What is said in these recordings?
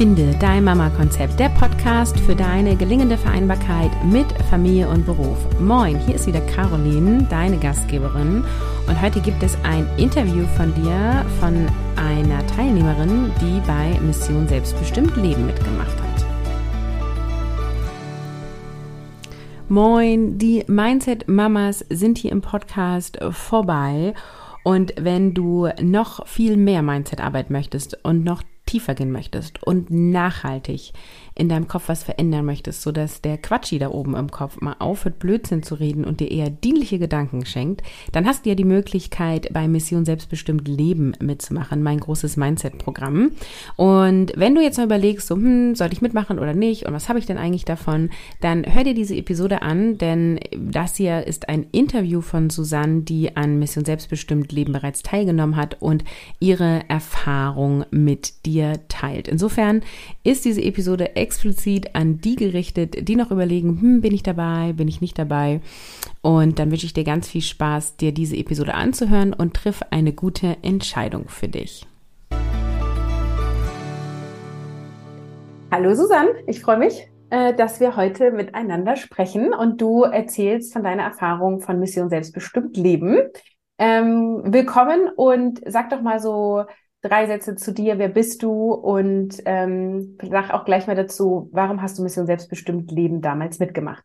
Finde dein Mama-Konzept, der Podcast für deine gelingende Vereinbarkeit mit Familie und Beruf. Moin, hier ist wieder Caroline, deine Gastgeberin. Und heute gibt es ein Interview von dir, von einer Teilnehmerin, die bei Mission Selbstbestimmt Leben mitgemacht hat. Moin, die Mindset Mamas sind hier im Podcast vorbei. Und wenn du noch viel mehr Mindset-Arbeit möchtest und noch tiefer gehen möchtest und nachhaltig in deinem Kopf was verändern möchtest, sodass der Quatschi da oben im Kopf mal aufhört, Blödsinn zu reden und dir eher dienliche Gedanken schenkt, dann hast du ja die Möglichkeit, bei Mission Selbstbestimmt Leben mitzumachen, mein großes Mindset-Programm. Und wenn du jetzt mal überlegst, so, hm, soll ich mitmachen oder nicht und was habe ich denn eigentlich davon, dann hör dir diese Episode an, denn das hier ist ein Interview von Susanne, die an Mission Selbstbestimmt Leben bereits teilgenommen hat und ihre Erfahrung mit dir teilt. Insofern ist diese Episode explizit an die gerichtet, die noch überlegen, hm, bin ich dabei, bin ich nicht dabei. Und dann wünsche ich dir ganz viel Spaß, dir diese Episode anzuhören und triff eine gute Entscheidung für dich. Hallo Susanne, ich freue mich, äh, dass wir heute miteinander sprechen und du erzählst von deiner Erfahrung von Mission Selbstbestimmt Leben. Ähm, willkommen und sag doch mal so drei Sätze zu dir. Wer bist du? Und ähm, sag auch gleich mal dazu, warum hast du Mission Selbstbestimmt Leben damals mitgemacht?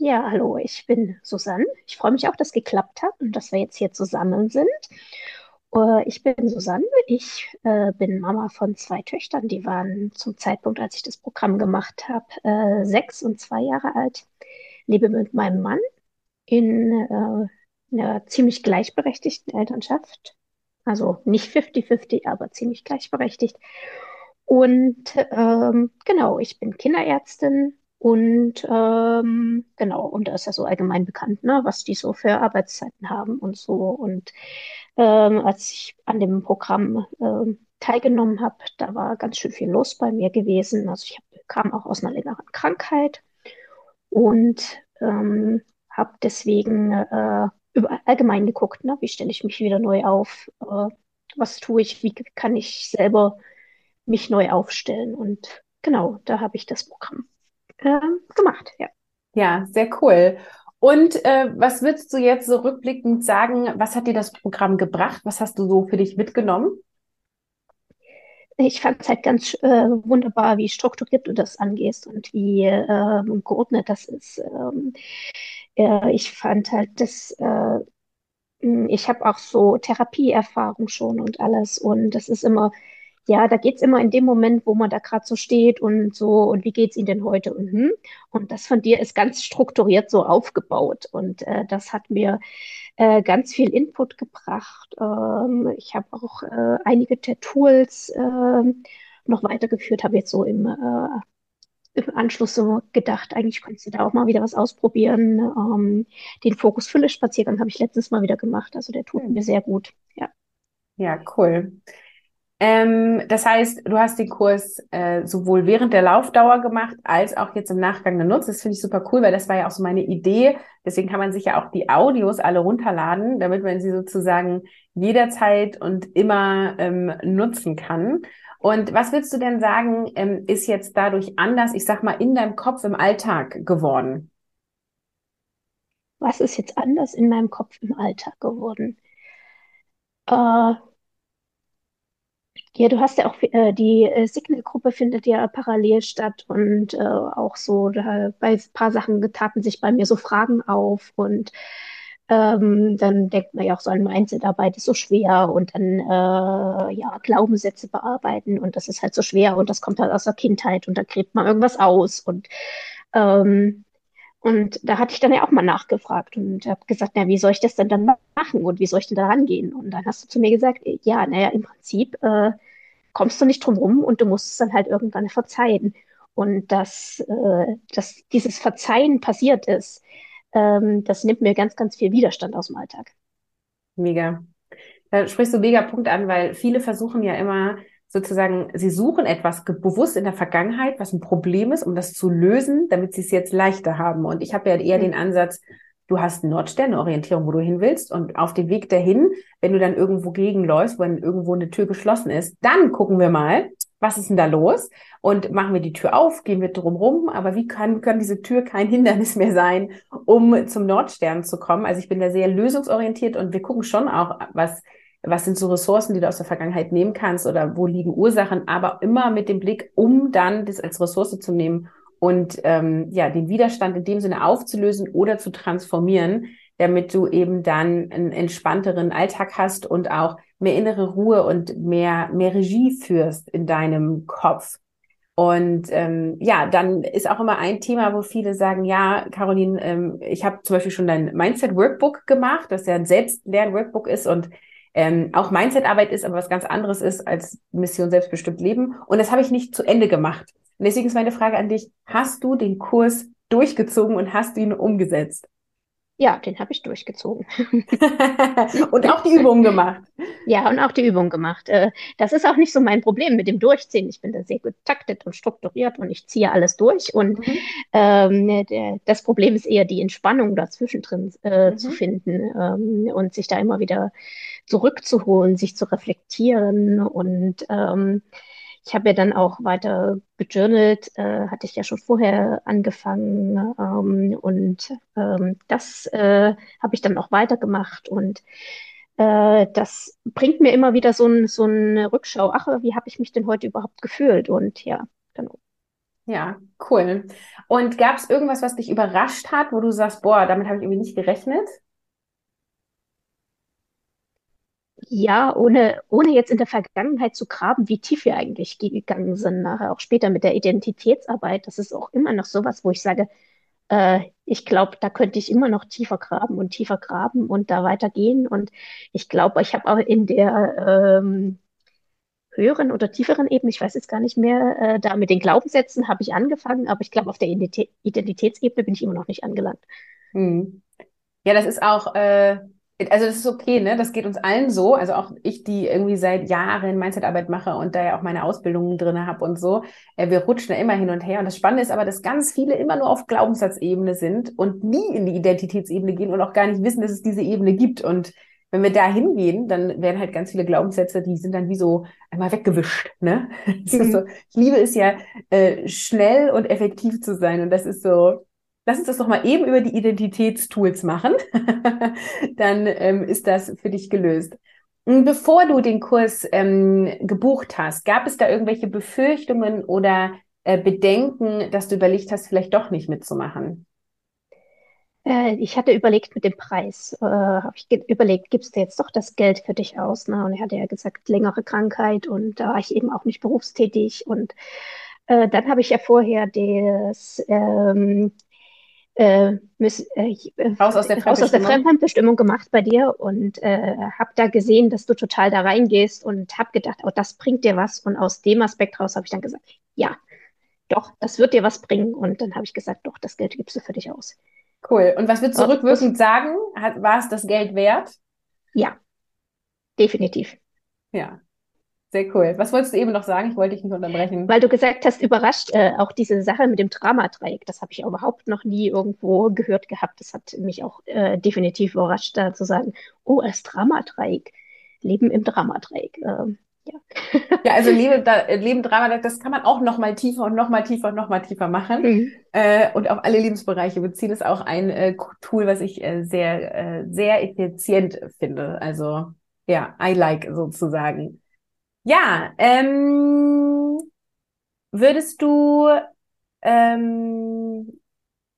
Ja, hallo, ich bin Susanne. Ich freue mich auch, dass es geklappt hat und dass wir jetzt hier zusammen sind. Uh, ich bin Susanne. Ich äh, bin Mama von zwei Töchtern. Die waren zum Zeitpunkt, als ich das Programm gemacht habe, äh, sechs und zwei Jahre alt. Lebe mit meinem Mann in äh, einer ziemlich gleichberechtigten Elternschaft. Also nicht 50-50, aber ziemlich gleichberechtigt. Und ähm, genau, ich bin Kinderärztin und ähm, genau, und da ist ja so allgemein bekannt, ne, was die so für Arbeitszeiten haben und so. Und ähm, als ich an dem Programm ähm, teilgenommen habe, da war ganz schön viel los bei mir gewesen. Also ich hab, kam auch aus einer längeren Krankheit und ähm, habe deswegen äh, über allgemein geguckt, ne? Wie stelle ich mich wieder neu auf? Äh, was tue ich? Wie kann ich selber mich neu aufstellen? Und genau, da habe ich das Programm äh, gemacht, ja. Ja, sehr cool. Und äh, was würdest du jetzt so rückblickend sagen, was hat dir das Programm gebracht? Was hast du so für dich mitgenommen? Ich fand es halt ganz äh, wunderbar, wie strukturiert du das angehst und wie äh, geordnet das ist. Ähm, äh, ich fand halt das, äh, hm, ich habe auch so Therapieerfahrung schon und alles. Und das ist immer, ja, da geht's immer in dem Moment, wo man da gerade so steht und so, und wie geht's Ihnen denn heute? Und, hm, und das von dir ist ganz strukturiert so aufgebaut. Und äh, das hat mir äh, ganz viel Input gebracht. Ähm, ich habe auch äh, einige der Tools äh, noch weitergeführt, habe jetzt so im äh, im Anschluss so gedacht, eigentlich könntest du da auch mal wieder was ausprobieren. Ähm, den Fokus-Fülle-Spaziergang habe ich letztens mal wieder gemacht. Also der tut hm. mir sehr gut. Ja, ja cool. Ähm, das heißt, du hast den Kurs äh, sowohl während der Laufdauer gemacht als auch jetzt im Nachgang genutzt. Das finde ich super cool, weil das war ja auch so meine Idee. Deswegen kann man sich ja auch die Audios alle runterladen, damit man sie sozusagen jederzeit und immer ähm, nutzen kann. Und was würdest du denn sagen, ähm, ist jetzt dadurch anders, ich sag mal, in deinem Kopf im Alltag geworden? Was ist jetzt anders in meinem Kopf im Alltag geworden? Äh, ja, du hast ja auch äh, die äh, Signal-Gruppe findet ja parallel statt und äh, auch so, da, bei ein paar Sachen taten sich bei mir so Fragen auf und ähm, dann denkt man ja auch so an Mindset-Arbeit ist so schwer und dann äh, ja Glaubenssätze bearbeiten und das ist halt so schwer und das kommt halt aus der Kindheit und da gräbt man irgendwas aus und ähm, und da hatte ich dann ja auch mal nachgefragt und habe gesagt, na, wie soll ich das denn dann machen und wie soll ich denn da rangehen? Und dann hast du zu mir gesagt, ja, naja, im Prinzip äh, kommst du nicht drum rum und du musst es dann halt irgendwann verzeihen. Und dass, äh, dass dieses Verzeihen passiert ist, ähm, das nimmt mir ganz, ganz viel Widerstand aus dem Alltag. Mega. Da sprichst du mega Punkt an, weil viele versuchen ja immer sozusagen, sie suchen etwas bewusst in der Vergangenheit, was ein Problem ist, um das zu lösen, damit sie es jetzt leichter haben. Und ich habe ja eher mhm. den Ansatz, du hast eine Orientierung, wo du hin willst. Und auf dem Weg dahin, wenn du dann irgendwo gegenläufst, wenn irgendwo eine Tür geschlossen ist, dann gucken wir mal, was ist denn da los? Und machen wir die Tür auf, gehen wir drum rum, aber wie kann, kann diese Tür kein Hindernis mehr sein, um zum Nordstern zu kommen? Also ich bin da sehr lösungsorientiert und wir gucken schon auch, was, was sind so Ressourcen, die du aus der Vergangenheit nehmen kannst oder wo liegen Ursachen, aber immer mit dem Blick, um dann das als Ressource zu nehmen und ähm, ja, den Widerstand in dem Sinne aufzulösen oder zu transformieren, damit du eben dann einen entspannteren Alltag hast und auch mehr innere Ruhe und mehr, mehr Regie führst in deinem Kopf. Und ähm, ja, dann ist auch immer ein Thema, wo viele sagen, ja, Caroline, ähm, ich habe zum Beispiel schon dein Mindset-Workbook gemacht, das ja ein Selbstlern-Workbook ist und ähm, auch Mindset-Arbeit ist, aber was ganz anderes ist als Mission Selbstbestimmt Leben. Und das habe ich nicht zu Ende gemacht. Und deswegen ist meine Frage an dich, hast du den Kurs durchgezogen und hast du ihn umgesetzt? Ja, den habe ich durchgezogen. und auch die Übungen gemacht. Ja, und auch die Übungen gemacht. Äh, das ist auch nicht so mein Problem mit dem Durchziehen. Ich bin da sehr getaktet und strukturiert und ich ziehe alles durch. Und mhm. ähm, das Problem ist eher die Entspannung dazwischen drin äh, mhm. zu finden ähm, und sich da immer wieder zurückzuholen, sich zu reflektieren und ähm, ich habe ja dann auch weiter gejournalt, äh, hatte ich ja schon vorher angefangen ähm, und ähm, das äh, habe ich dann auch weitergemacht und äh, das bringt mir immer wieder so, ein, so eine Rückschau. Ach, wie habe ich mich denn heute überhaupt gefühlt? Und ja, genau. Ja, cool. Und gab es irgendwas, was dich überrascht hat, wo du sagst, boah, damit habe ich irgendwie nicht gerechnet? Ja, ohne, ohne jetzt in der Vergangenheit zu graben, wie tief wir eigentlich gegangen sind, nachher auch später mit der Identitätsarbeit, das ist auch immer noch sowas, wo ich sage, äh, ich glaube, da könnte ich immer noch tiefer graben und tiefer graben und da weitergehen. Und ich glaube, ich habe auch in der ähm, höheren oder tieferen Ebene, ich weiß jetzt gar nicht mehr, äh, da mit den Glaubenssätzen habe ich angefangen, aber ich glaube, auf der Identitätsebene bin ich immer noch nicht angelangt. Hm. Ja, das ist auch. Äh also das ist okay, ne? Das geht uns allen so. Also auch ich, die irgendwie seit Jahren Mindset-Arbeit mache und da ja auch meine Ausbildungen drin habe und so. Äh, wir rutschen da immer hin und her. Und das Spannende ist aber, dass ganz viele immer nur auf Glaubenssatzebene sind und nie in die Identitätsebene gehen und auch gar nicht wissen, dass es diese Ebene gibt. Und wenn wir da hingehen, dann werden halt ganz viele Glaubenssätze, die sind dann wie so einmal weggewischt. Ne? Mhm. So, ich liebe es ja, äh, schnell und effektiv zu sein. Und das ist so, Lass uns das doch mal eben über die Identitätstools machen. Dann ähm, ist das für dich gelöst. Bevor du den Kurs ähm, gebucht hast, gab es da irgendwelche Befürchtungen oder äh, Bedenken, dass du überlegt hast, vielleicht doch nicht mitzumachen? Äh, ich hatte überlegt mit dem Preis, äh, habe ich überlegt, gibst du jetzt doch das Geld für dich aus? Ne? Und er hatte ja gesagt, längere Krankheit und da war ich eben auch nicht berufstätig. Und äh, dann habe ich ja vorher das ähm, äh, müß, äh, äh, raus aus der, raus aus der Fremdbestimmung gemacht bei dir und äh, habe da gesehen, dass du total da reingehst und habe gedacht, oh, das bringt dir was. Und aus dem Aspekt raus habe ich dann gesagt, ja, doch, das wird dir was bringen. Und dann habe ich gesagt, doch, das Geld gibst du für dich aus. Cool. Und was würdest du rückwirkend sagen? war es das Geld wert? Ja, definitiv. Ja, sehr cool. Was wolltest du eben noch sagen? Ich wollte dich nicht unterbrechen. Weil du gesagt hast, überrascht, äh, auch diese Sache mit dem Dramadreieck, das habe ich überhaupt noch nie irgendwo gehört gehabt. Das hat mich auch äh, definitiv überrascht, da zu sagen, oh, das Dramadreieck, Leben im Dramadreieck. Ähm, ja. ja, also Leben, da, Leben Dramadreieck, das kann man auch noch mal tiefer und noch mal tiefer und noch mal tiefer machen. Mhm. Äh, und auf alle Lebensbereiche beziehen ist auch ein äh, Tool, was ich äh, sehr, äh, sehr effizient finde. Also ja, I like sozusagen. Ja, ähm, würdest du, ähm,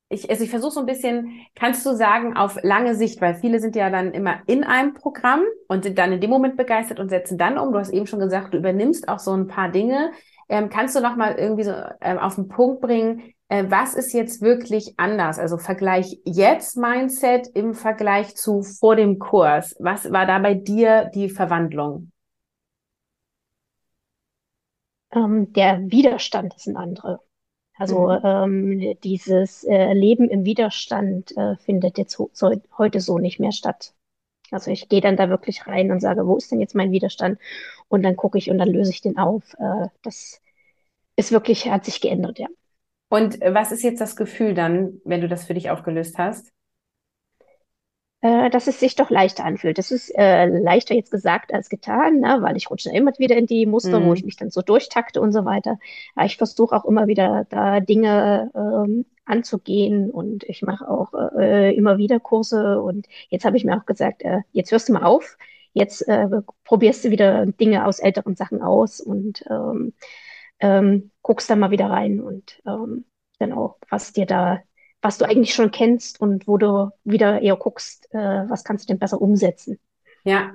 ich, also ich versuche so ein bisschen, kannst du sagen, auf lange Sicht, weil viele sind ja dann immer in einem Programm und sind dann in dem Moment begeistert und setzen dann um. Du hast eben schon gesagt, du übernimmst auch so ein paar Dinge. Ähm, kannst du noch mal irgendwie so ähm, auf den Punkt bringen, äh, was ist jetzt wirklich anders? Also Vergleich jetzt Mindset im Vergleich zu vor dem Kurs. Was war da bei dir die Verwandlung? Ähm, der Widerstand ist ein anderer. Also mhm. ähm, dieses äh, Leben im Widerstand äh, findet jetzt so, so, heute so nicht mehr statt. Also ich gehe dann da wirklich rein und sage, wo ist denn jetzt mein Widerstand? Und dann gucke ich und dann löse ich den auf. Äh, das ist wirklich, hat sich geändert, ja. Und was ist jetzt das Gefühl dann, wenn du das für dich aufgelöst hast? Äh, dass es sich doch leichter anfühlt. Das ist äh, leichter jetzt gesagt als getan, ne? weil ich rutsche immer wieder in die Muster, mhm. wo ich mich dann so durchtakte und so weiter. Aber ich versuche auch immer wieder da Dinge ähm, anzugehen und ich mache auch äh, immer wieder Kurse und jetzt habe ich mir auch gesagt, äh, jetzt hörst du mal auf, jetzt äh, probierst du wieder Dinge aus älteren Sachen aus und ähm, ähm, guckst da mal wieder rein und ähm, genau, was dir da was du eigentlich schon kennst und wo du wieder eher guckst, äh, was kannst du denn besser umsetzen. Ja.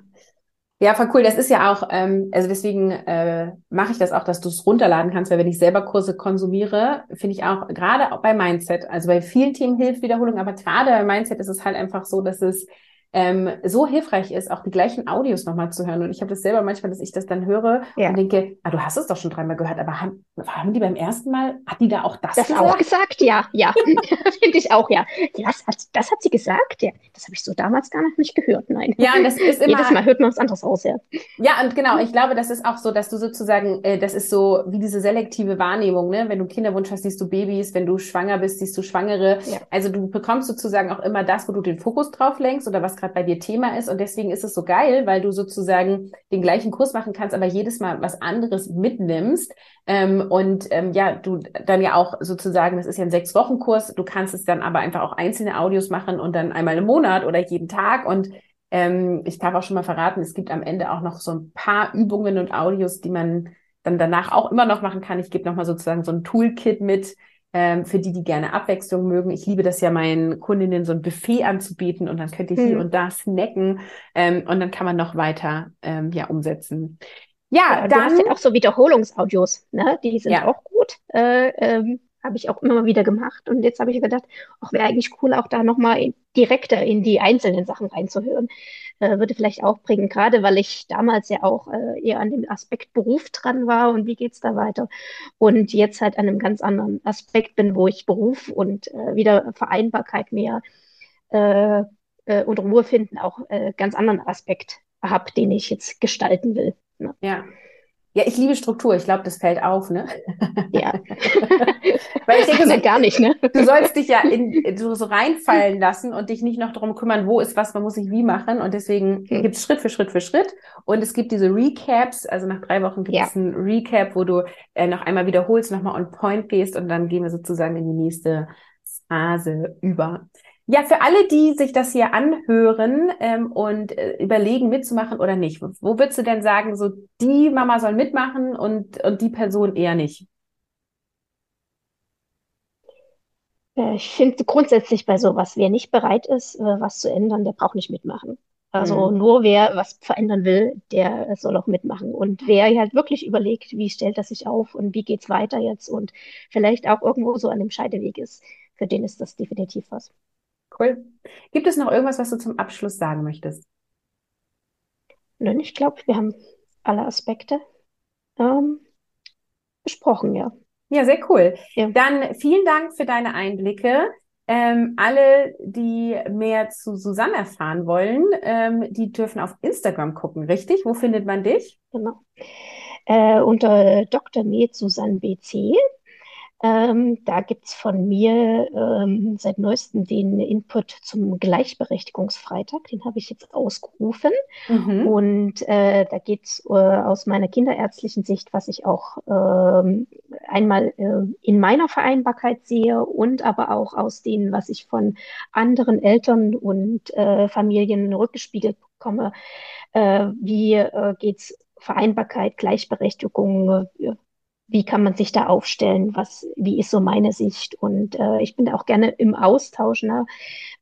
Ja, voll cool. Das ist ja auch, ähm, also deswegen äh, mache ich das auch, dass du es runterladen kannst, weil wenn ich selber Kurse konsumiere, finde ich auch, gerade auch bei Mindset, also bei vielen Themen hilft Wiederholung, aber gerade bei Mindset ist es halt einfach so, dass es ähm, so hilfreich ist, auch die gleichen Audios nochmal zu hören. Und ich habe das selber manchmal, dass ich das dann höre ja. und denke, ah, du hast es doch schon dreimal gehört, aber haben, haben die beim ersten Mal, hat die da auch das, das gesagt? auch gesagt? Ja, ja. Finde ich auch, ja. Das hat, das hat sie gesagt, ja. Das habe ich so damals gar noch nicht gehört, nein. Ja, und das ist immer. Jedes Mal hört man was anderes aus, ja. Ja, und genau, ich glaube, das ist auch so, dass du sozusagen, äh, das ist so wie diese selektive Wahrnehmung, ne? Wenn du Kinderwunsch hast, siehst du Babys, wenn du schwanger bist, siehst du Schwangere. Ja. Also du bekommst sozusagen auch immer das, wo du den Fokus drauf lenkst oder was gerade bei dir Thema ist ist und deswegen ist es so geil, weil du sozusagen den gleichen Kurs machen kannst, aber jedes Mal was anderes mitnimmst. Ähm, und ähm, ja, du dann ja auch sozusagen, das ist ja ein Sechs-Wochen-Kurs, du kannst es dann aber einfach auch einzelne Audios machen und dann einmal im Monat oder jeden Tag und ähm, ich darf auch schon mal verraten, es gibt am Ende auch noch so ein paar Übungen und Audios, die man dann danach auch immer noch machen kann. Ich gebe nochmal sozusagen so ein Toolkit mit, ähm, für die, die gerne Abwechslung mögen. Ich liebe das ja, meinen Kundinnen so ein Buffet anzubieten und dann könnt ihr hier hm. und da snacken ähm, und dann kann man noch weiter ähm, ja umsetzen. Ja, ja dann. Du hast ja auch so Wiederholungsaudios, ne? Die sind ja. auch gut. Äh, ähm, habe ich auch immer mal wieder gemacht. Und jetzt habe ich gedacht, auch wäre eigentlich cool, auch da nochmal direkter in die einzelnen Sachen reinzuhören. Äh, würde vielleicht auch bringen, gerade weil ich damals ja auch äh, eher an dem Aspekt Beruf dran war und wie geht es da weiter. Und jetzt halt an einem ganz anderen Aspekt bin, wo ich Beruf und äh, wieder Vereinbarkeit mehr äh, äh, und Ruhe finden auch äh, ganz anderen Aspekt habe, den ich jetzt gestalten will. Ne? Ja. Ja, ich liebe Struktur. Ich glaube, das fällt auf, ne? Ja. Weil ich denke so, gar nicht, ne? Du sollst dich ja in, so, so reinfallen lassen und dich nicht noch darum kümmern, wo ist was, man muss sich wie machen. Und deswegen hm. gibt es Schritt für Schritt für Schritt. Und es gibt diese Recaps. Also nach drei Wochen gibt es ja. ein Recap, wo du äh, noch einmal wiederholst, nochmal on point gehst und dann gehen wir sozusagen in die nächste Phase über. Ja, für alle, die sich das hier anhören ähm, und äh, überlegen, mitzumachen oder nicht, wo würdest du denn sagen, so die Mama soll mitmachen und, und die Person eher nicht? Äh, ich finde grundsätzlich bei sowas, wer nicht bereit ist, äh, was zu ändern, der braucht nicht mitmachen. Also mhm. nur wer was verändern will, der soll auch mitmachen. Und wer halt wirklich überlegt, wie stellt er sich auf und wie geht's weiter jetzt und vielleicht auch irgendwo so an dem Scheideweg ist, für den ist das definitiv was. Cool. Gibt es noch irgendwas, was du zum Abschluss sagen möchtest? Nein, ich glaube, wir haben alle Aspekte ähm, besprochen, ja. Ja, sehr cool. Ja. Dann vielen Dank für deine Einblicke. Ähm, alle, die mehr zu Susanne erfahren wollen, ähm, die dürfen auf Instagram gucken, richtig? Wo findet man dich? Genau. Äh, unter Dr. Med Susanne BC. Ähm, da gibt es von mir ähm, seit neuestem den Input zum Gleichberechtigungsfreitag. Den habe ich jetzt ausgerufen. Mhm. Und äh, da geht es äh, aus meiner kinderärztlichen Sicht, was ich auch ähm, einmal äh, in meiner Vereinbarkeit sehe und aber auch aus dem, was ich von anderen Eltern und äh, Familien rückgespiegelt bekomme. Äh, wie äh, geht es Vereinbarkeit, Gleichberechtigung, wie kann man sich da aufstellen, was, wie ist so meine Sicht. Und äh, ich bin da auch gerne im Austausch, ne?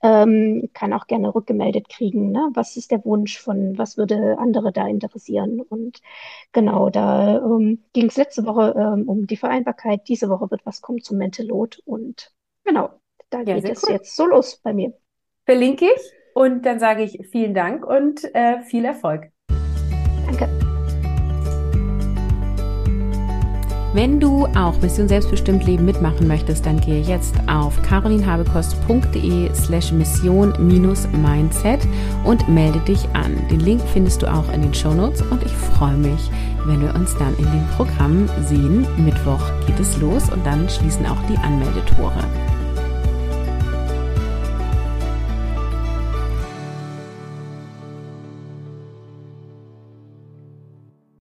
ähm, kann auch gerne rückgemeldet kriegen, ne? was ist der Wunsch von, was würde andere da interessieren. Und genau, da ähm, ging es letzte Woche ähm, um die Vereinbarkeit, diese Woche wird was kommen zum Mentalot und genau, da ja, geht es cool. jetzt so los bei mir. Verlinke ich und dann sage ich vielen Dank und äh, viel Erfolg. Wenn du auch Mission Selbstbestimmt Leben mitmachen möchtest, dann gehe jetzt auf carolinhabekost.de slash mission-mindset und melde dich an. Den Link findest du auch in den Shownotes und ich freue mich, wenn wir uns dann in den Programmen sehen. Mittwoch geht es los und dann schließen auch die Anmeldetore.